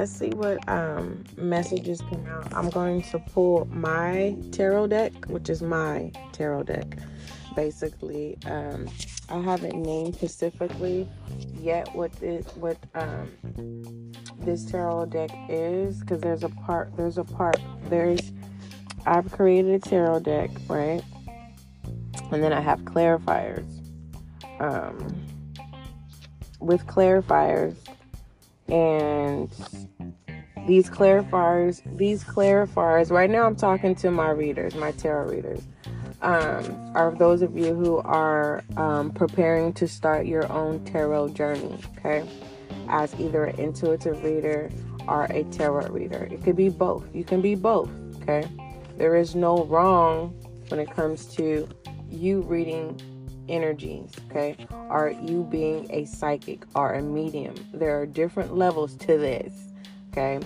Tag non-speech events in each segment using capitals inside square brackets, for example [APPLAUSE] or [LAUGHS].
let's see what um, messages come out. I'm going to pull my tarot deck, which is my tarot deck. Basically, um, I haven't named specifically yet what this what um, this tarot deck is because there's a part there's a part there's I've created a tarot deck right, and then I have clarifiers. Um, with clarifiers and these clarifiers these clarifiers right now i'm talking to my readers my tarot readers. Um, are those of you who are um, preparing to start your own tarot journey okay? As either an intuitive reader or a tarot reader. It could be both. You can be both okay? There is no wrong when it comes to you reading energies, okay? Are you being a psychic or a medium? There are different levels to this, okay?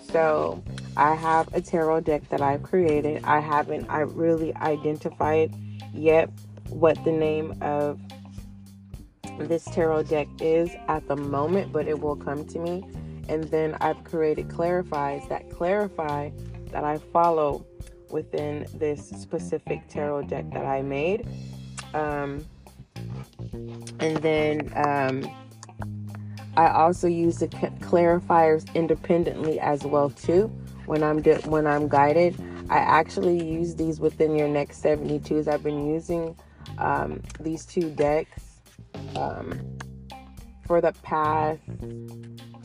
So I have a tarot deck that I've created. I haven't I really identified yet what the name of this tarot deck is at the moment, but it will come to me. And then I've created clarifies that clarify that I follow within this specific tarot deck that I made. Um, and then um, I also use the clarifiers independently as well too. When I'm di- when I'm guided, I actually use these within your next 72s. I've been using um, these two decks um, for the past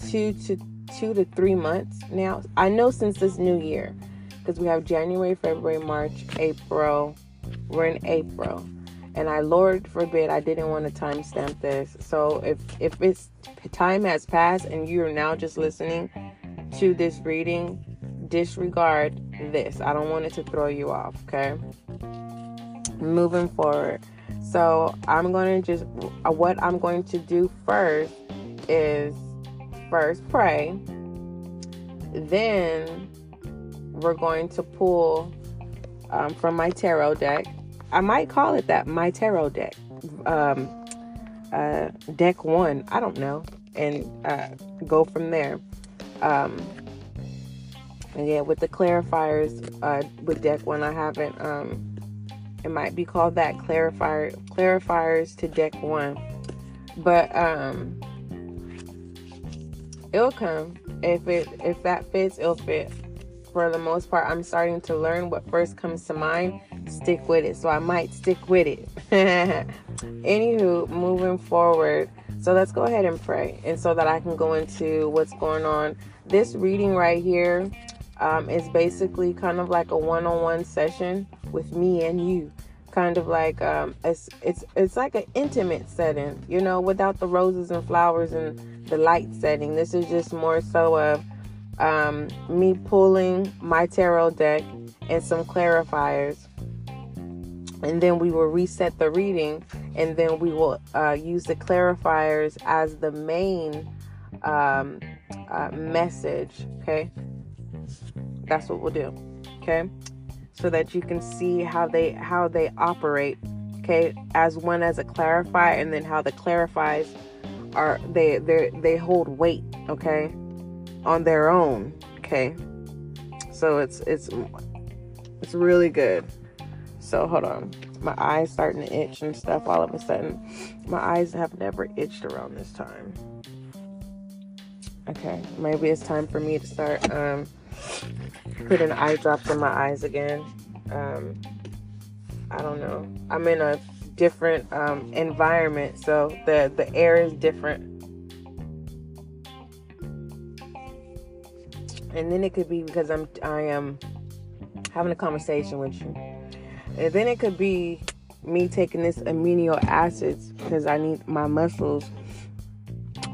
two to two to three months now. I know since this new year because we have January, February, March, April. We're in April and I Lord forbid I didn't want to timestamp this. So if if it's time has passed and you're now just listening to this reading, disregard this. I don't want it to throw you off, okay? Moving forward. So I'm going to just uh, what I'm going to do first is first pray. Then we're going to pull um, from my tarot deck I might call it that, my tarot deck. Um, uh, deck one, I don't know, and uh, go from there. Um, and yeah, with the clarifiers, uh, with deck one, I haven't. Um, it might be called that clarifier clarifiers to deck one, but um, it'll come if it if that fits, it'll fit for the most part, I'm starting to learn what first comes to mind, stick with it. So I might stick with it. [LAUGHS] Anywho, moving forward. So let's go ahead and pray. And so that I can go into what's going on. This reading right here um, is basically kind of like a one on one session with me and you. Kind of like um, it's it's it's like an intimate setting, you know, without the roses and flowers and the light setting. This is just more so of um, me pulling my tarot deck and some clarifiers. And then we will reset the reading, and then we will uh, use the clarifiers as the main um, uh, message. Okay, that's what we'll do. Okay, so that you can see how they how they operate. Okay, as one as a clarifier, and then how the clarifies are they they they hold weight. Okay on their own. Okay. So it's it's it's really good. So hold on. My eyes starting to itch and stuff all of a sudden. My eyes have never itched around this time. Okay, maybe it's time for me to start um, putting eye drops in my eyes again. Um, I don't know. I'm in a different um, environment, so the the air is different and then it could be because I'm I am having a conversation with you, and then it could be me taking this amino acids because I need my muscles.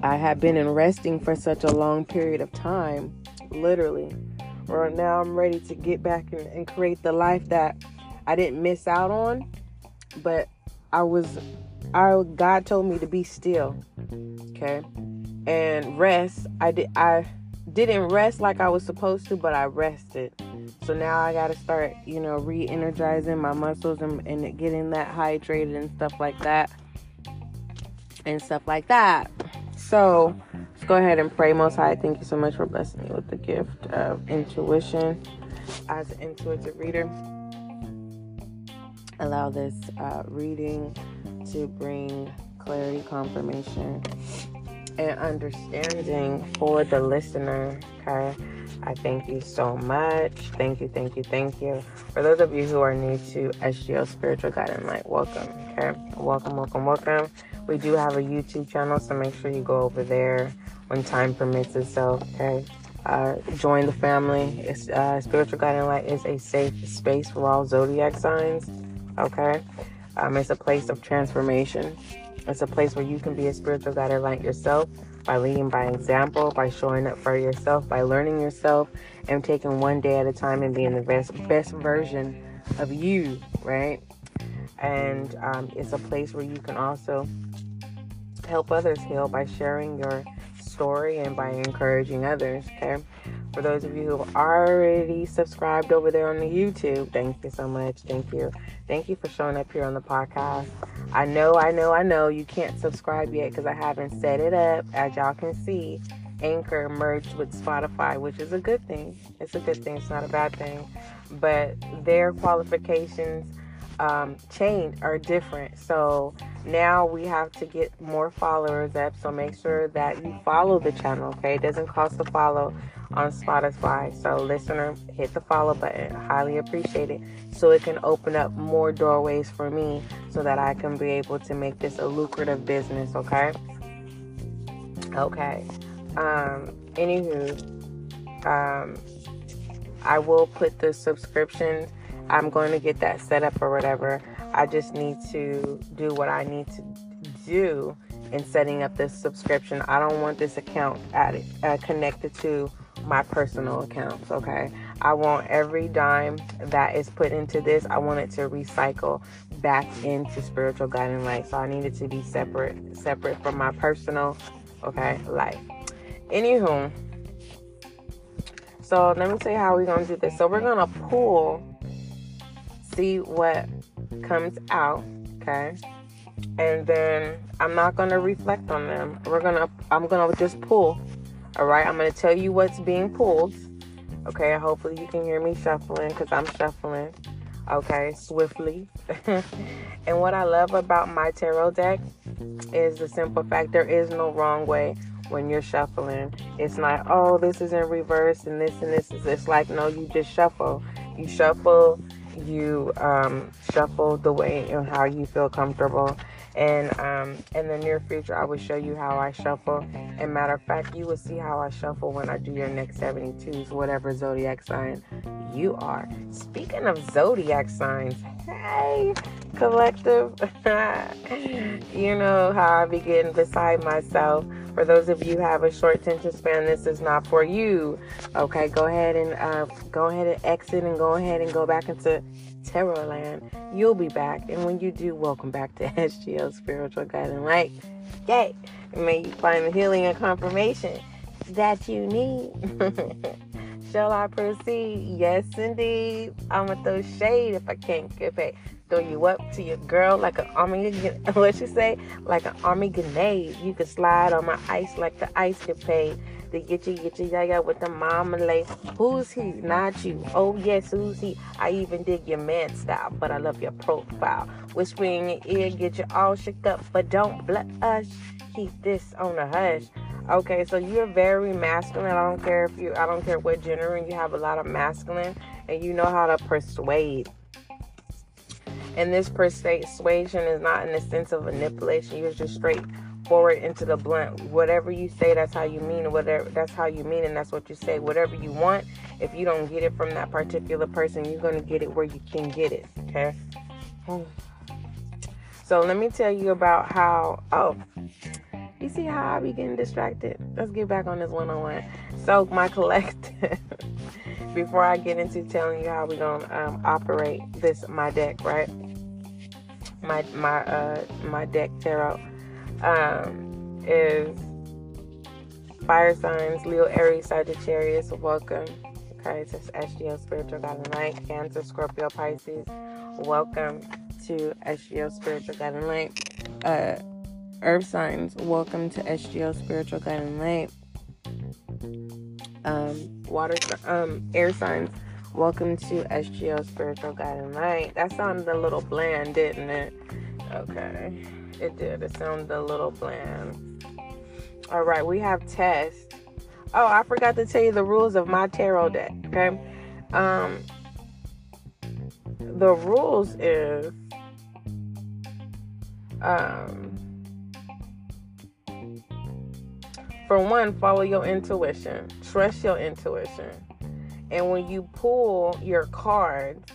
I have been in resting for such a long period of time, literally. Right now, I'm ready to get back and, and create the life that I didn't miss out on, but I was. I God told me to be still, okay, and rest. I did. I didn't rest like I was supposed to, but I rested. So now I got to start, you know, re energizing my muscles and, and getting that hydrated and stuff like that. And stuff like that. So, let's go ahead and pray. Most High, thank you so much for blessing me with the gift of intuition as an intuitive reader. Allow this uh, reading to bring clarity, confirmation, and understanding for the listener. Okay. I thank you so much. Thank you, thank you, thank you. For those of you who are new to SGL Spiritual Guiding Light, welcome. Okay. Welcome, welcome, welcome. We do have a YouTube channel, so make sure you go over there when time permits itself. Okay. Uh, join the family. It's, uh, Spiritual Guiding Light is a safe space for all zodiac signs. Okay. Um, it's a place of transformation. It's a place where you can be a spiritual guiding light yourself by leading by example, by showing up for yourself, by learning yourself, and taking one day at a time and being the best best version of you, right? And um, it's a place where you can also help others heal by sharing your story and by encouraging others. Okay. For those of you who have already subscribed over there on the YouTube, thank you so much. Thank you. Thank you for showing up here on the podcast. I know, I know, I know you can't subscribe yet because I haven't set it up. As y'all can see, Anchor merged with Spotify, which is a good thing. It's a good thing, it's not a bad thing. But their qualifications um, change are different. So now we have to get more followers up. So make sure that you follow the channel, okay? It doesn't cost to follow on Spotify. So, listener, hit the follow button. Highly appreciate it. So it can open up more doorways for me so that I can be able to make this a lucrative business, okay? Okay. Um, anywho, um, I will put the subscription. I'm going to get that set up or whatever. I just need to do what I need to do in setting up this subscription. I don't want this account added, uh, connected to my personal accounts, okay? I want every dime that is put into this, I want it to recycle back into spiritual guiding light. So I need it to be separate, separate from my personal, okay, life. Anywho, so let me tell you how we're gonna do this. So we're gonna pull, see what comes out, okay? And then I'm not gonna reflect on them. We're gonna I'm gonna just pull all right, I'm going to tell you what's being pulled. Okay, hopefully you can hear me shuffling because I'm shuffling. Okay, swiftly. [LAUGHS] and what I love about my tarot deck is the simple fact there is no wrong way when you're shuffling. It's not, oh, this is in reverse and this and this is. It's like, no, you just shuffle. You shuffle, you um, shuffle the way and how you feel comfortable. And um, in the near future, I will show you how I shuffle. And matter of fact, you will see how I shuffle when I do your next 72s, whatever zodiac sign you are. Speaking of zodiac signs, hey, collective, [LAUGHS] you know how I be getting beside myself. For those of you who have a short attention span, this is not for you. Okay, go ahead and uh, go ahead and exit and go ahead and go back into Terrorland. You'll be back. And when you do, welcome back to [LAUGHS] SGL Spiritual Guiding Light. Yay! And may you find the healing and confirmation that you need. [LAUGHS] Shall I proceed? Yes, indeed. I'm gonna throw shade if I can't get paid. Throw you up to your girl like an army. [LAUGHS] What you say? Like an army grenade. You can slide on my ice like the ice capade to get you, get you, yeah, yeah, with the marmalade. Who's he? Not you. Oh, yes, who's he? I even dig your man style, but I love your profile. Whisper in your ear, get you all shook up, but don't blush. Keep this on the hush. Okay, so you're very masculine. I don't care if you, I don't care what gender, you have a lot of masculine, and you know how to persuade. And this persuasion is not in the sense of manipulation. You're just straight forward into the blunt. Whatever you say, that's how you mean. Whatever that's how you mean, and that's what you say. Whatever you want, if you don't get it from that particular person, you're gonna get it where you can get it. Okay. [SIGHS] So let me tell you about how. Oh, you see how I be getting distracted? Let's get back on this one-on-one. So my [LAUGHS] collective. before I get into telling you how we're gonna um, operate this my deck, right? My my uh my deck tarot um, is fire signs, Leo, Aries, Sagittarius. Welcome. Okay, to SGL Spiritual Guiding Light, Cancer, Scorpio, Pisces. Welcome to SGL Spiritual Guiding Light. Uh, earth signs, welcome to SGL Spiritual Guiding Light. Um, water, um, air signs, welcome to SGL Spiritual Guiding Light. That sounded a little bland, didn't it? Okay, it did. It sounded a little bland. All right, we have test. Oh, I forgot to tell you the rules of my tarot deck. Okay, um, the rules is um, for one, follow your intuition, trust your intuition. And when you pull your cards,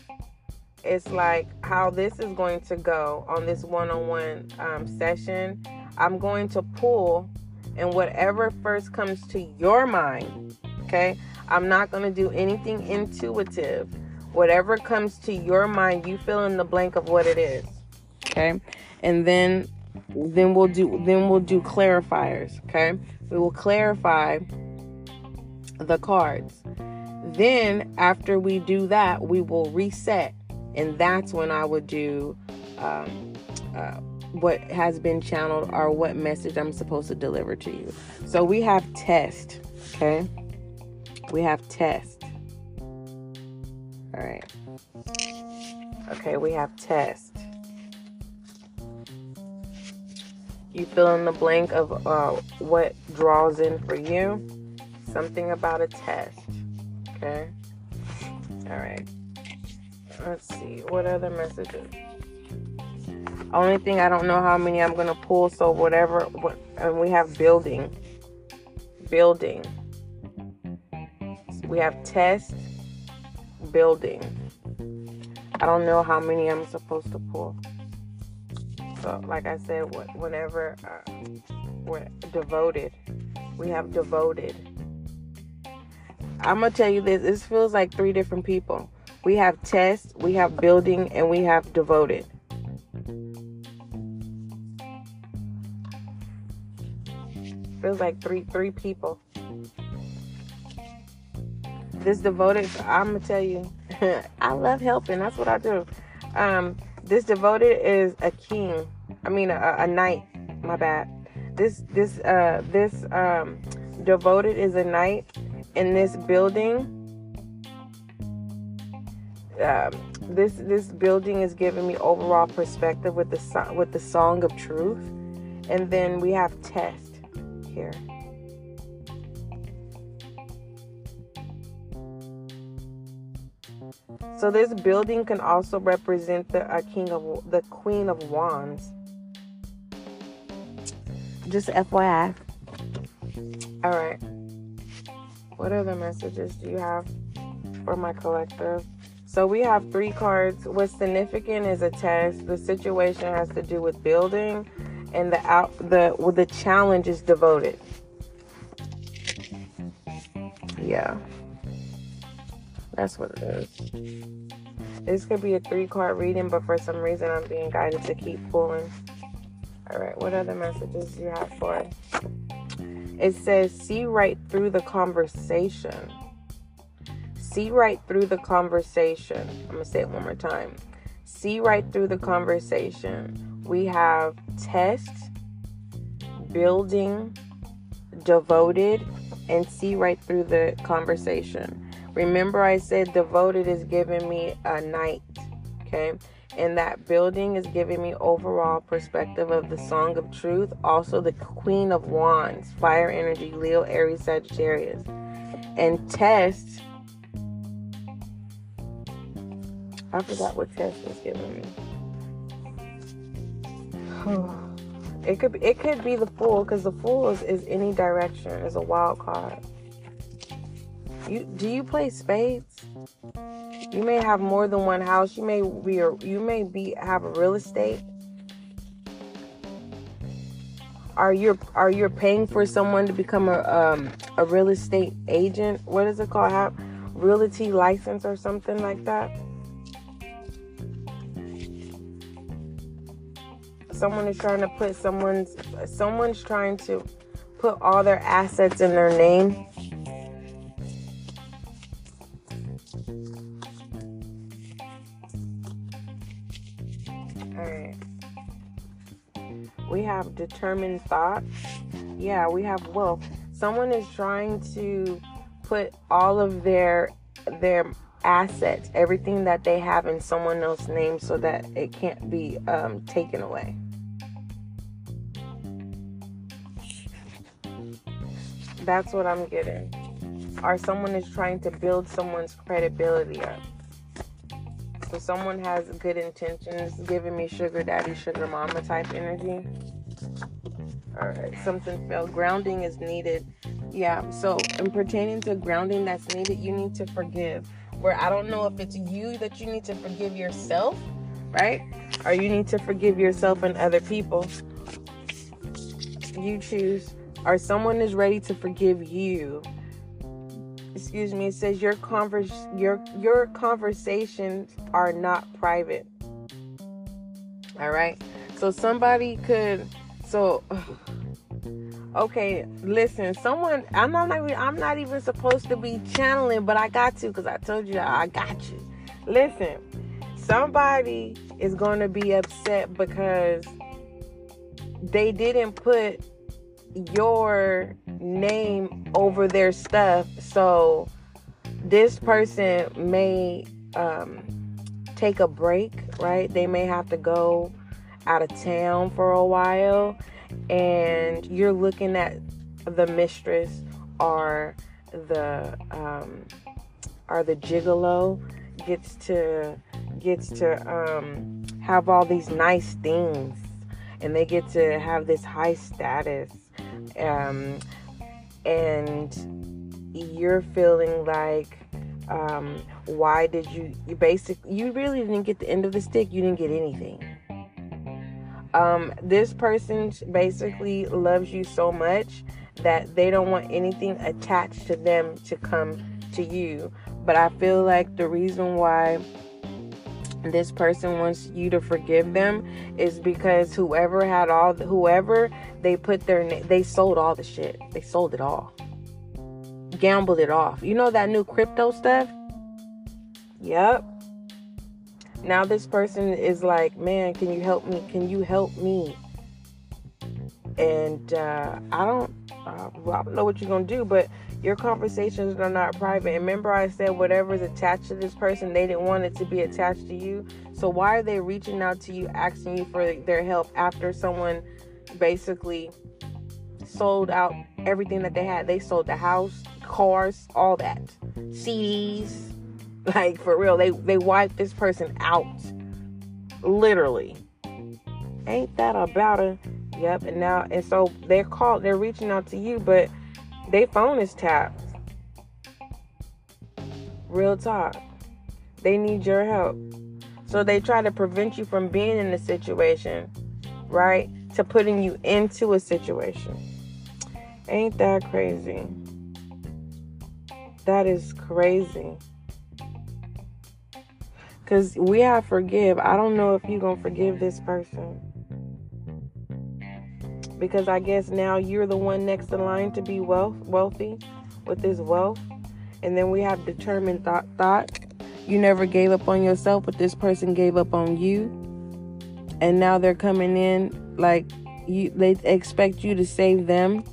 it's like how this is going to go on this one on one session. I'm going to pull, and whatever first comes to your mind, okay? I'm not going to do anything intuitive. Whatever comes to your mind, you fill in the blank of what it is. Okay? And then then we'll do then we'll do clarifiers, okay? We will clarify the cards. Then after we do that, we will reset. And that's when I would do um, uh, what has been channeled or what message I'm supposed to deliver to you. So we have test, okay? We have test. All right. Okay, we have test. You fill in the blank of uh, what draws in for you. Something about a test. Okay. All right. Let's see. What other messages? Only thing I don't know how many I'm gonna pull. So whatever. What and we have building. Building. We have test building. I don't know how many I'm supposed to pull. So, like I said, whenever uh, we're devoted, we have devoted. I'm gonna tell you this. This feels like three different people. We have test, we have building, and we have devoted. Feels like three three people this devoted i'm gonna tell you [LAUGHS] i love helping that's what i do um this devoted is a king i mean a, a knight my bad. This this uh this um devoted is a night in this building. Um this this building is giving me overall perspective with the with the song of truth. And then we have test here. So this building can also represent the uh, king of the queen of wands. Just FYI. All right. What other messages do you have for my collective? So we have three cards. What's significant is a test. The situation has to do with building, and the out the well, the challenge is devoted. Yeah. That's what it is. This could be a three card reading, but for some reason I'm being guided to keep pulling. All right, what other messages do you have for it? It says, see right through the conversation. See right through the conversation. I'm going to say it one more time. See right through the conversation. We have test, building, devoted, and see right through the conversation. Remember, I said devoted is giving me a night. okay? And that building is giving me overall perspective of the Song of Truth. Also, the Queen of Wands, Fire Energy, Leo, Aries, Sagittarius. And Test, I forgot what Test was giving me. [SIGHS] It could be, it could be the Fool because the Fool is, is any direction. is a wild card. You do you play spades? You may have more than one house. You may be you may be have a real estate. Are you are you paying for someone to become a um, a real estate agent? What is it called? Have realty license or something like that? Someone is trying to put someone's someone's trying to put all their assets in their name determined thought. Yeah, we have wealth. Someone is trying to put all of their their assets, everything that they have in someone else's name so that it can't be um, taken away. That's what I'm getting. Or someone is trying to build someone's credibility up. So someone has good intentions, giving me sugar daddy, sugar mama type energy. All right, something fell. Grounding is needed. Yeah, so in pertaining to grounding that's needed, you need to forgive. Where I don't know if it's you that you need to forgive yourself, right? Or you need to forgive yourself and other people. You choose. Or someone is ready to forgive you excuse me, it says your converse your your conversations are not private. All right. So somebody could so okay, listen, someone I'm not I'm not even supposed to be channeling, but I got to cuz I told you I got you. Listen, somebody is going to be upset because they didn't put your name over their stuff. So this person may um, take a break, right? They may have to go out of town for a while, and you're looking at the mistress or the um, or the gigolo gets to gets to um, have all these nice things, and they get to have this high status um, and you're feeling like um, why did you you basically you really didn't get the end of the stick you didn't get anything um, this person basically loves you so much that they don't want anything attached to them to come to you. But i feel like the reason why this person wants you to forgive them is because whoever had all the, whoever they put their they sold all the shit. They sold it all. Gambled it off. You know that new crypto stuff? Yep now this person is like man can you help me can you help me and uh, i don't uh, well, i don't know what you're gonna do but your conversations are not private. And remember, I said whatever is attached to this person, they didn't want it to be attached to you. So why are they reaching out to you, asking you for their help after someone basically sold out everything that they had? They sold the house, cars, all that, CDs. [LAUGHS] Like for real, they they wiped this person out, literally. Ain't that about it? Yep. And now, and so they're called. They're reaching out to you, but their phone is tapped. Real talk. They need your help. So they try to prevent you from being in a situation, right? To putting you into a situation. Ain't that crazy? That is crazy. Because we have forgive. I don't know if you're to forgive this person because I guess now you're the one next in line to be wealth wealthy with this wealth. And then we have determined thought thought. You never gave up on yourself, but this person gave up on you. And now they're coming in like you they expect you to save them.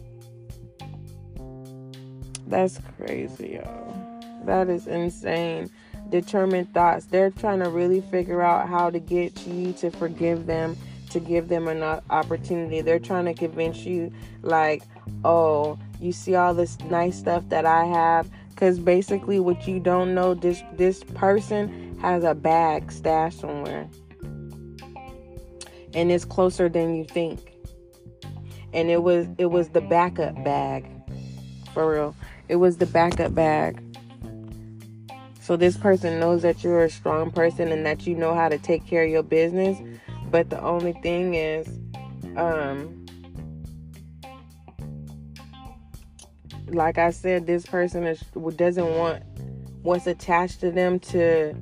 That's crazy, y'all. That is insane. Determined thoughts. They're trying to really figure out how to get you to forgive them to give them an opportunity. They're trying to convince you, like, oh, you see all this nice stuff that I have. Because basically, what you don't know, this this person has a bag stashed somewhere, and it's closer than you think. And it was it was the backup bag, for real. It was the backup bag. So this person knows that you're a strong person and that you know how to take care of your business but the only thing is, um, like I said, this person is doesn't want what's attached to them to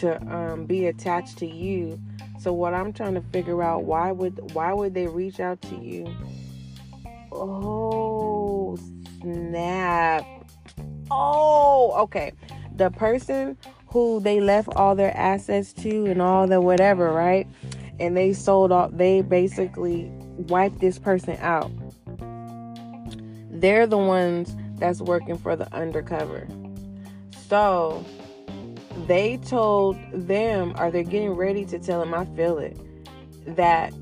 to um, be attached to you. So what I'm trying to figure out why would why would they reach out to you? Oh snap! Oh okay. The person who they left all their assets to and all the whatever, right? and they sold off they basically wiped this person out. They're the ones that's working for the undercover. So they told them or they're getting ready to tell them? I feel it. That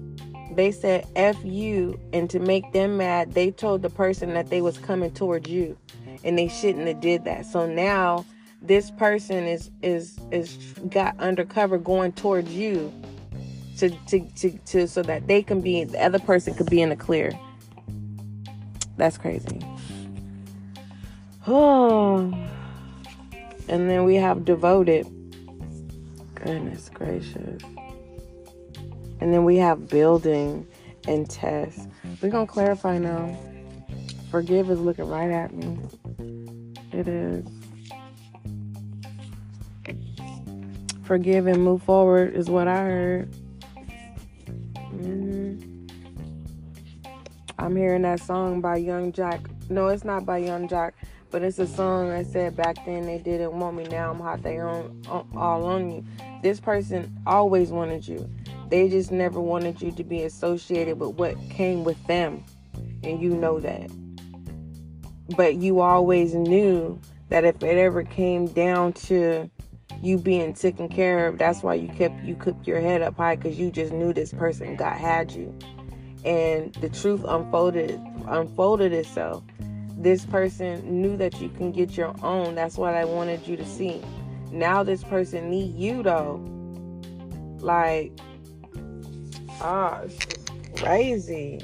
they said F you, and to make them mad, they told the person that they was coming towards you, and they shouldn't have did that. So now this person is is is got undercover going towards you, to to to, to so that they can be the other person could be in the clear. That's crazy. Oh, [SIGHS] and then we have devoted. Goodness gracious. And then we have building and test. We're to clarify now. Forgive is looking right at me. It is. Forgive and move forward is what I heard. Mm-hmm. I'm hearing that song by Young Joc. No, it's not by Young Joc, but it's a song I said back then they didn't want me. Now I'm hot. They on all on you. This person always wanted you. They just never wanted you to be associated with what came with them. And you know that. But you always knew that if it ever came down to you being taken care of, that's why you kept you kept your head up high because you just knew this person God had you. And the truth unfolded unfolded itself. This person knew that you can get your own. That's what I wanted you to see. Now this person need you though. Like Ah, crazy.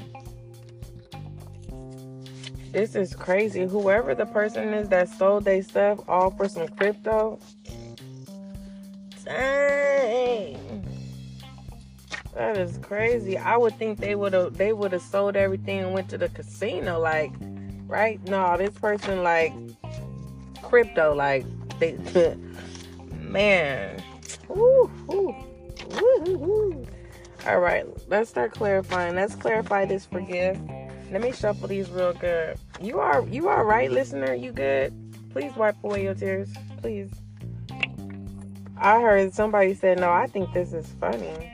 This is crazy. Whoever the person is that sold their stuff all for some crypto. Dang. That is crazy. I would think they would have they would have sold everything and went to the casino. Like, right? No, this person like crypto. Like they man. Woo, woo. All right, let's start clarifying. Let's clarify this forgive. Let me shuffle these real good. You are you are right, listener. You good? Please wipe away your tears, please. I heard somebody said, "No, I think this is funny."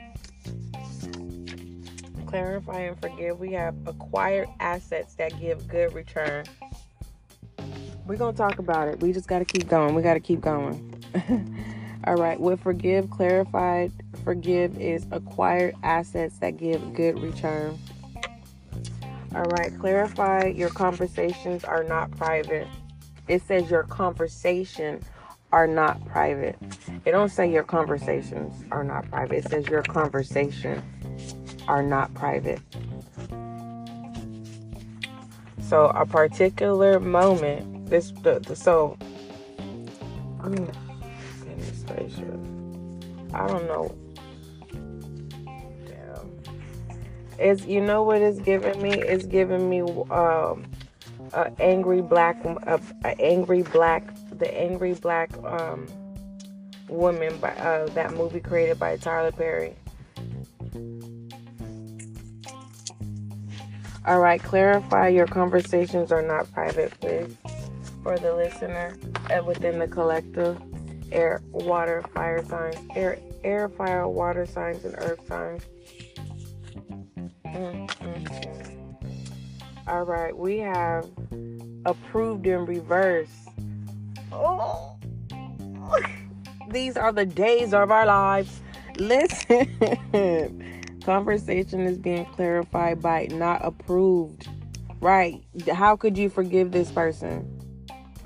Clarify and forgive. We have acquired assets that give good return. We're gonna talk about it. We just gotta keep going. We gotta keep going. [LAUGHS] All right. With forgive, clarified forgive is acquired assets that give good return. All right, clarify your conversations are not private. It says your conversation are not private. It don't say your conversations are not private. It says your conversation are not private. So a particular moment, this the, the so oh, goodness gracious. I don't know Damn, It's you know what it's giving me? It's giving me um a angry black a, a angry black the angry black um woman by uh, that movie created by Tyler Perry. All right, clarify your conversations are not private, please, for the listener and within the collective air, water, fire signs, air, air, fire, water signs, and earth signs. Mm-hmm. All right, we have approved in reverse. Oh, [LAUGHS] these are the days of our lives. Listen, [LAUGHS] conversation is being clarified by not approved. Right? How could you forgive this person?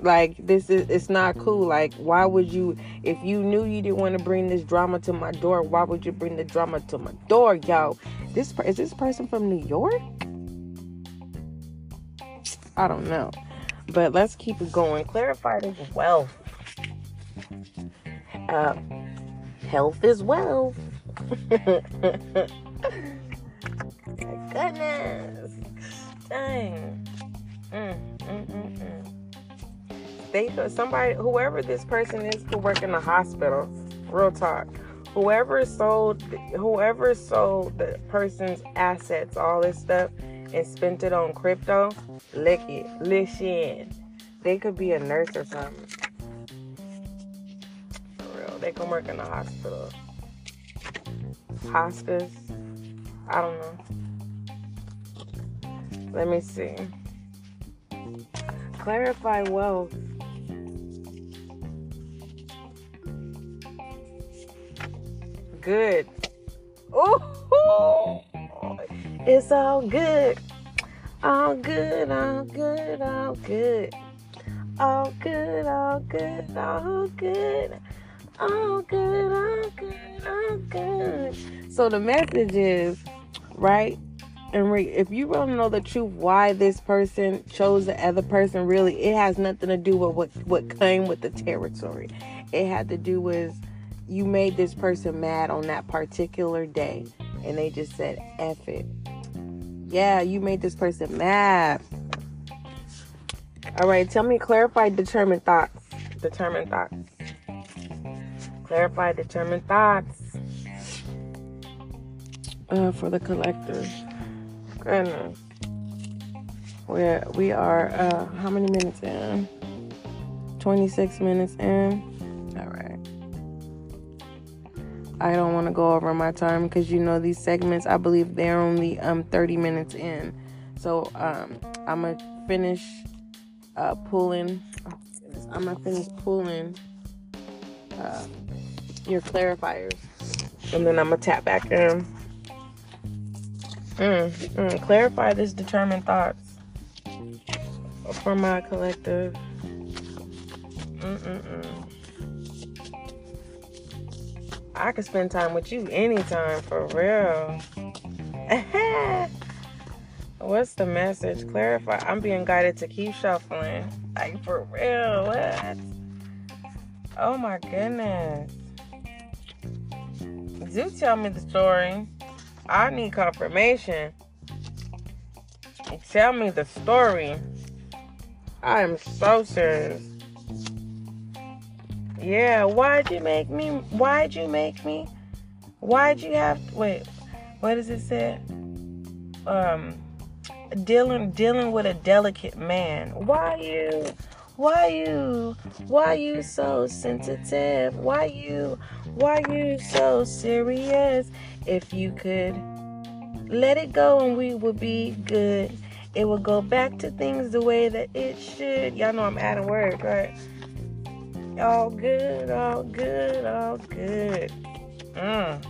Like this is it's not cool. Like why would you if you knew you didn't want to bring this drama to my door, why would you bring the drama to my door, yo? This is this person from New York? I don't know. But let's keep it going. Clarified as wealth. Uh, health is wealth. [LAUGHS] My goodness. Dang. Mm, mm, mm, mm they somebody whoever this person is could work in the hospital. Real talk. Whoever sold whoever sold the person's assets, all this stuff, and spent it on crypto, lick it. Listen. They could be a nurse or something. For real. They can work in the hospital. hospice. I don't know. Let me see. Clarify wealth. Good. Ooh, it's all good. All good, all good, all good. All good, all good, all good. All good, all good, all good. So the message is, right? And re- if you want to know the truth, why this person chose the other person, really, it has nothing to do with what, what came with the territory. It had to do with you made this person mad on that particular day and they just said F it. Yeah, you made this person mad. All right, tell me clarify determined thoughts. Determined thoughts. Clarify determined thoughts. Uh, for the collective. Goodness. We're, we are, uh, how many minutes in? 26 minutes in. All right. I don't want to go over my time because you know these segments. I believe they're only um 30 minutes in, so um I'm gonna finish uh pulling. Oh, I'm gonna finish pulling uh, your clarifiers, and then I'm gonna tap back in. Mm, mm, clarify this determined thoughts for my collective. Mm-mm-mm. I could spend time with you anytime for real. [LAUGHS] What's the message? Clarify. I'm being guided to keep shuffling. Like for real. What? Oh my goodness. Do tell me the story. I need confirmation. Tell me the story. I am so serious. Yeah, why'd you make me? Why'd you make me? Why'd you have wait? What does it say? Um, dealing dealing with a delicate man. Why you? Why you? Why you so sensitive? Why you? Why you so serious? If you could let it go and we would be good. It would go back to things the way that it should. Y'all know I'm adding words, right? All good, all good, all good. Mm.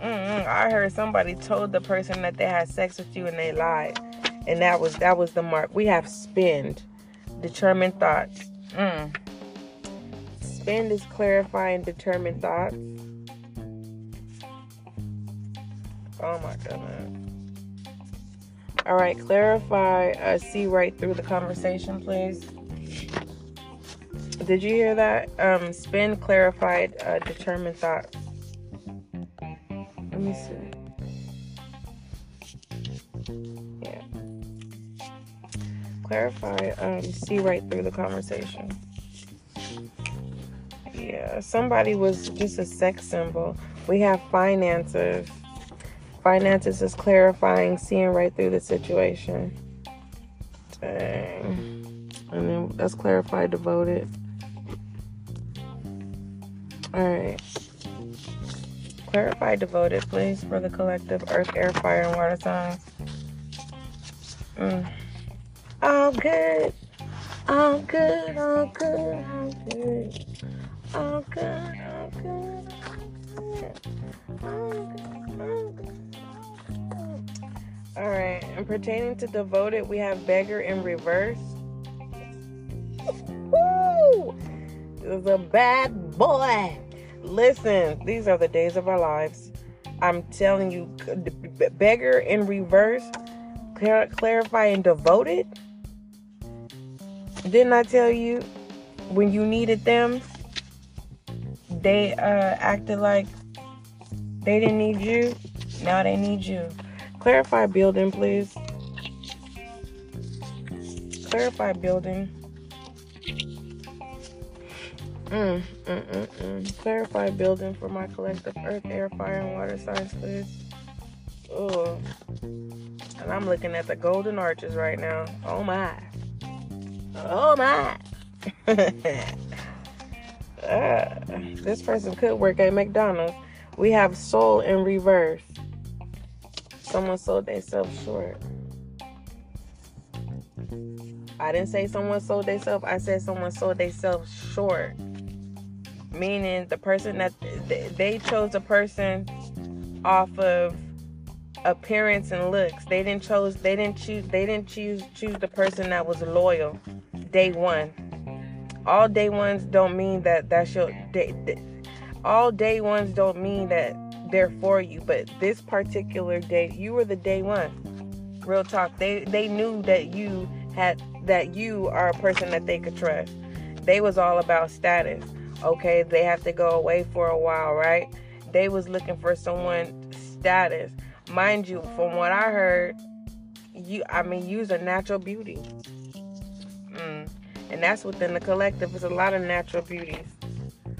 Mm-mm. I heard somebody told the person that they had sex with you and they lied, and that was that was the mark. We have spend, determined thoughts. Mm. Spend is clarifying determined thoughts. Oh my goodness. All right, clarify. Uh, see right through the conversation, please. Did you hear that? Um, spin clarified, uh, determined thoughts. Let me see. Yeah. Clarify, um, see right through the conversation. Yeah, somebody was just a sex symbol. We have finances. Finances is clarifying, seeing right through the situation. Dang. And then that's clarified, devoted. Alright. Clarify devoted, please, for the collective earth, air, fire, and water signs. Mm. All good. All good, all good, all good. All good, all good, all good. All right, and pertaining to devoted, we have beggar in reverse. Woo! This is a bad boy. Listen, these are the days of our lives. I'm telling you, beggar in reverse, clar- clarify and devoted. Didn't I tell you when you needed them, they uh, acted like they didn't need you? Now they need you. Clarify building, please. Clarify building. Mm, mm, mm, mm. Clarify building for my collective earth, air, fire, and water signs, please. Oh. And I'm looking at the golden arches right now. Oh my. Oh my. [LAUGHS] uh, this person could work at McDonald's. We have soul in reverse. Someone sold themselves short. I didn't say someone sold themselves. I said someone sold themselves short. Meaning the person that they chose a person off of appearance and looks. They didn't chose. They didn't choose. They didn't choose choose the person that was loyal. Day one. All day ones don't mean that that's your day. All day ones don't mean that they're for you. But this particular day, you were the day one. Real talk. They they knew that you had that you are a person that they could trust. They was all about status. Okay, they have to go away for a while, right? They was looking for someone status. Mind you, from what I heard, you I mean use a natural beauty. Mm. And that's within the collective. It's a lot of natural beauties.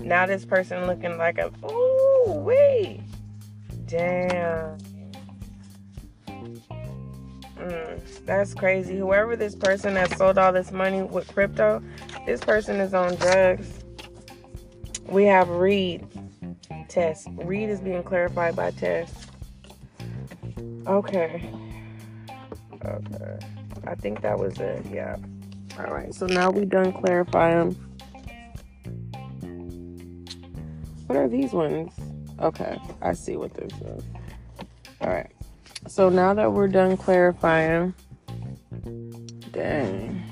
Now this person looking like a ooh wait. Damn. Mm, that's crazy. Whoever this person that sold all this money with crypto, this person is on drugs. We have Reed test. Reed is being clarified by test. Okay. Okay. I think that was it. Yeah. All right. So now we done clarifying. What are these ones? Okay. I see what this is. All right. So now that we're done clarifying, dang,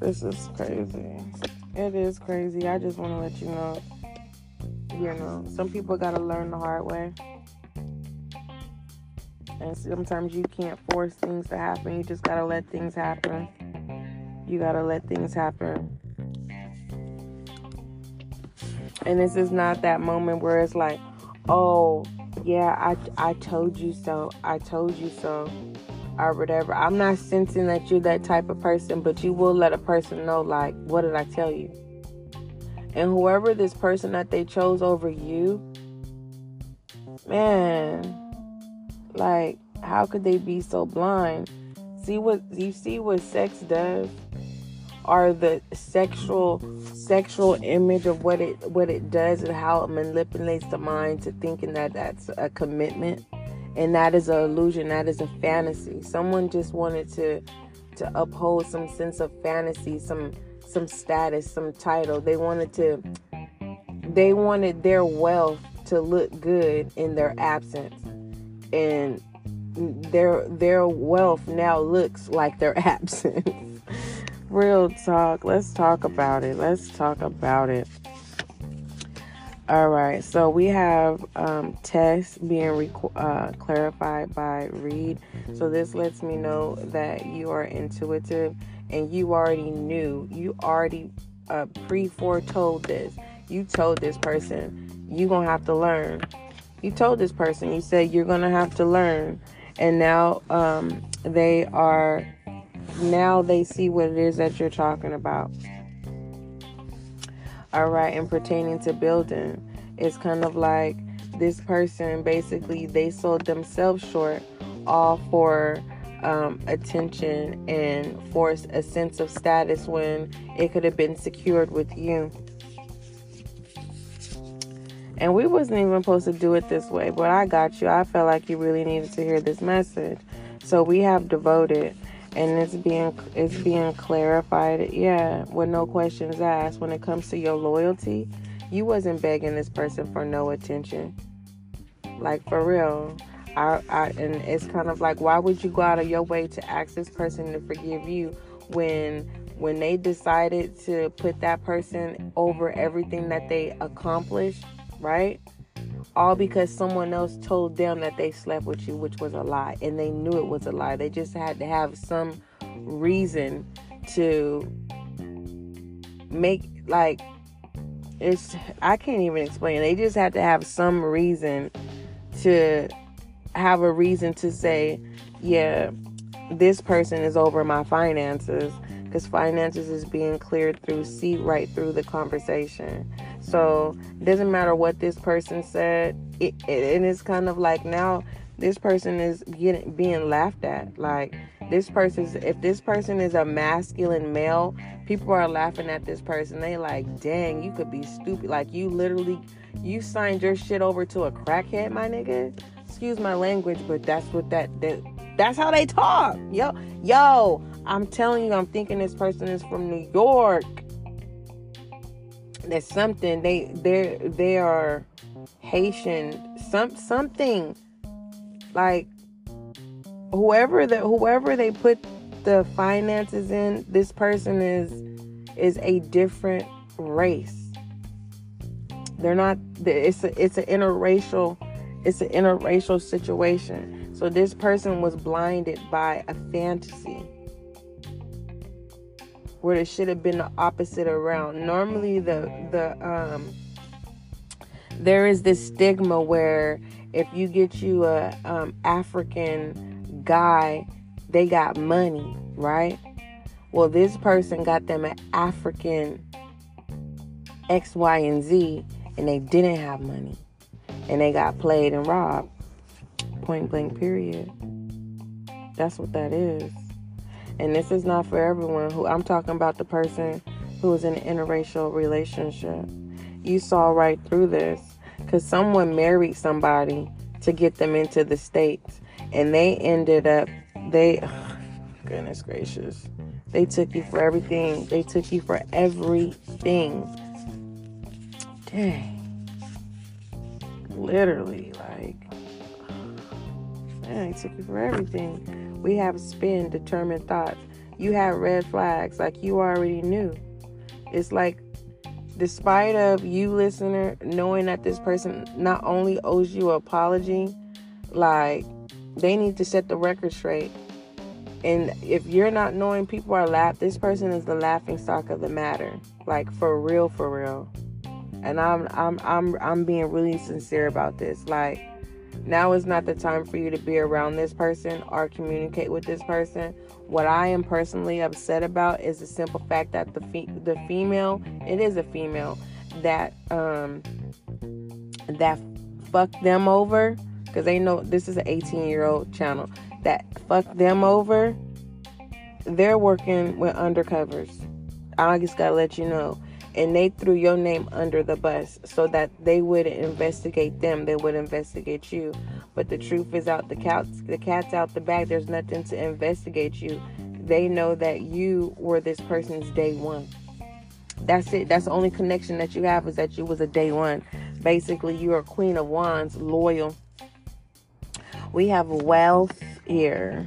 this is crazy. It is crazy. I just want to let you know, you know, some people got to learn the hard way. And sometimes you can't force things to happen. You just got to let things happen. You got to let things happen. And this is not that moment where it's like, oh, yeah, I, I told you so. I told you so. Or whatever. I'm not sensing that you're that type of person, but you will let a person know, like, what did I tell you? And whoever this person that they chose over you, man, like, how could they be so blind? See what you see what sex does? Are the sexual sexual image of what it what it does and how it manipulates the mind to thinking that that's a commitment and that is an illusion that is a fantasy someone just wanted to to uphold some sense of fantasy some some status some title they wanted to they wanted their wealth to look good in their absence and their their wealth now looks like their [LAUGHS] absence real talk. Let's talk about it. Let's talk about it. All right, so we have um, tests being uh, clarified by Reed. So this lets me know that you are intuitive and you already knew, you already uh, pre foretold this. You told this person, you're going to have to learn. You told this person, you said you're going to have to learn. And now um, they are now they see what it is that you're talking about. All right, and pertaining to building, it's kind of like this person basically they sold themselves short all for um, attention and force a sense of status when it could have been secured with you. And we wasn't even supposed to do it this way, but I got you. I felt like you really needed to hear this message. So we have devoted and it's being it's being clarified yeah with no questions asked. When it comes to your loyalty you wasn't begging this person for no attention. Like for real. I, I and it's kind of like why would you go out of your way to ask this person to forgive you when when they decided to put that person over everything that they accomplished right all because someone else told them that they slept with you, which was a lie, and they knew it was a lie. They just had to have some reason to make like it's I can't even explain. They just had to have some reason to have a reason to say, yeah, this person is over my finances because finances is being cleared through see right through the conversation. So it doesn't matter what this person said. It, it, and it's kind of like now this person is getting being laughed at. Like this person, if this person is a masculine male, people are laughing at this person. They like, dang, you could be stupid. Like you literally, You signed your shit over to a crackhead, my nigga. Excuse my language, but that's what that, that that's how they talk. Yo, yo, I'm telling you, I'm thinking this person is from New York. That's something they they they are Haitian. Some something like whoever the whoever they put the finances in, this person is is a different race. They're not. It's a it's an interracial. It's an interracial situation. So this person was blinded by a fantasy where it should have been the opposite around. Normally, the the um, there is this stigma where if you get you a um, African guy, they got money, right? Well, this person got them an African X, Y, and Z, and they didn't have money, and they got played and robbed. Point blank. Period. That's what that is. And this is not for everyone. Who I'm talking about the person who is in an interracial relationship. You saw right through this because someone married somebody to get them into the states, and they ended up they. Oh, goodness gracious, they took you for everything. They took you for everything. Dang. Literally, like, man, they took you for everything. We have spin determined thoughts. You have red flags like you already knew. It's like despite of you listener knowing that this person not only owes you an apology, like they need to set the record straight. And if you're not knowing people are laugh, this person is the laughing stock of the matter. Like for real, for real. And I'm I'm I'm I'm being really sincere about this. Like now is not the time for you to be around this person or communicate with this person. What I am personally upset about is the simple fact that the fe- the female, it is a female that um that fucked them over because they know this is an 18 year old channel that fucked them over. They're working with undercovers. I just gotta let you know and they threw your name under the bus so that they wouldn't investigate them. They would investigate you. But the truth is out the cat's the cat's out the bag. There's nothing to investigate you. They know that you were this person's day one. That's it. That's the only connection that you have is that you was a day one. Basically you're queen of wands loyal. We have wealth here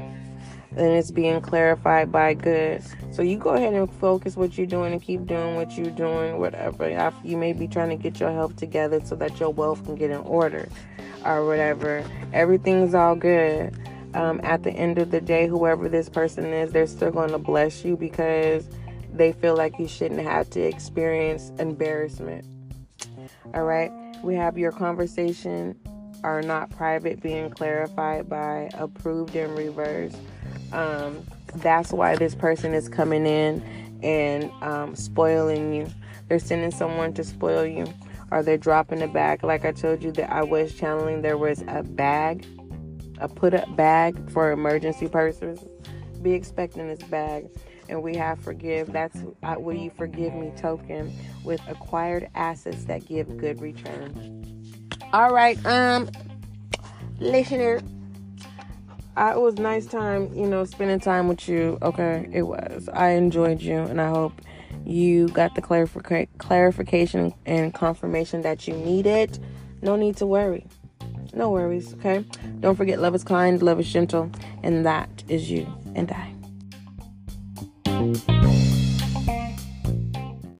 and it's being clarified by good. So you go ahead and focus what you're doing and keep doing what you're doing, whatever. You may be trying to get your health together so that your wealth can get in order or whatever. Everything's all good. Um, at the end of the day, whoever this person is, they're still going to bless you because they feel like you shouldn't have to experience embarrassment. All right, we have your conversation are not private being clarified by approved and reversed. Um, that's why this person is coming in and um, spoiling you. They're sending someone to spoil you, or they're dropping a bag. Like I told you that I was channeling, there was a bag, a put up bag for emergency purses. Be expecting this bag. And we have forgive. That's uh, will you forgive me token with acquired assets that give good return. All right, um, listener. I, it was nice time, you know, spending time with you. Okay, it was. I enjoyed you, and I hope you got the clarif- clarification and confirmation that you needed. No need to worry. No worries, okay? Don't forget love is kind, love is gentle, and that is you and I.